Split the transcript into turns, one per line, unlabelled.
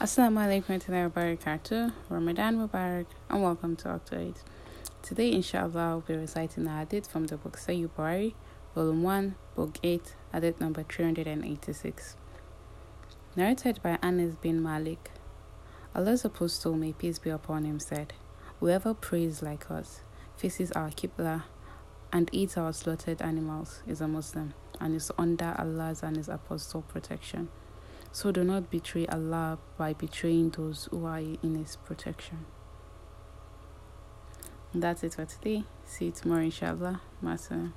Assalamu alaikum wa barakatuh. Ramadan Mubarak and welcome to Octoid. Today, inshallah, I'll be reciting a hadith from the book Sahih Bukhari, Volume 1, Book 8, hadith number 386. Narrated by Anas bin Malik. Allah's apostle, may peace be upon him, said, Whoever prays like us, faces our Qibla, and eats our slaughtered animals is a Muslim and is under Allah's and His Apostle protection. So do not betray Allah by betraying those who are in His protection. That's it for today. See you tomorrow, inshallah. Masa.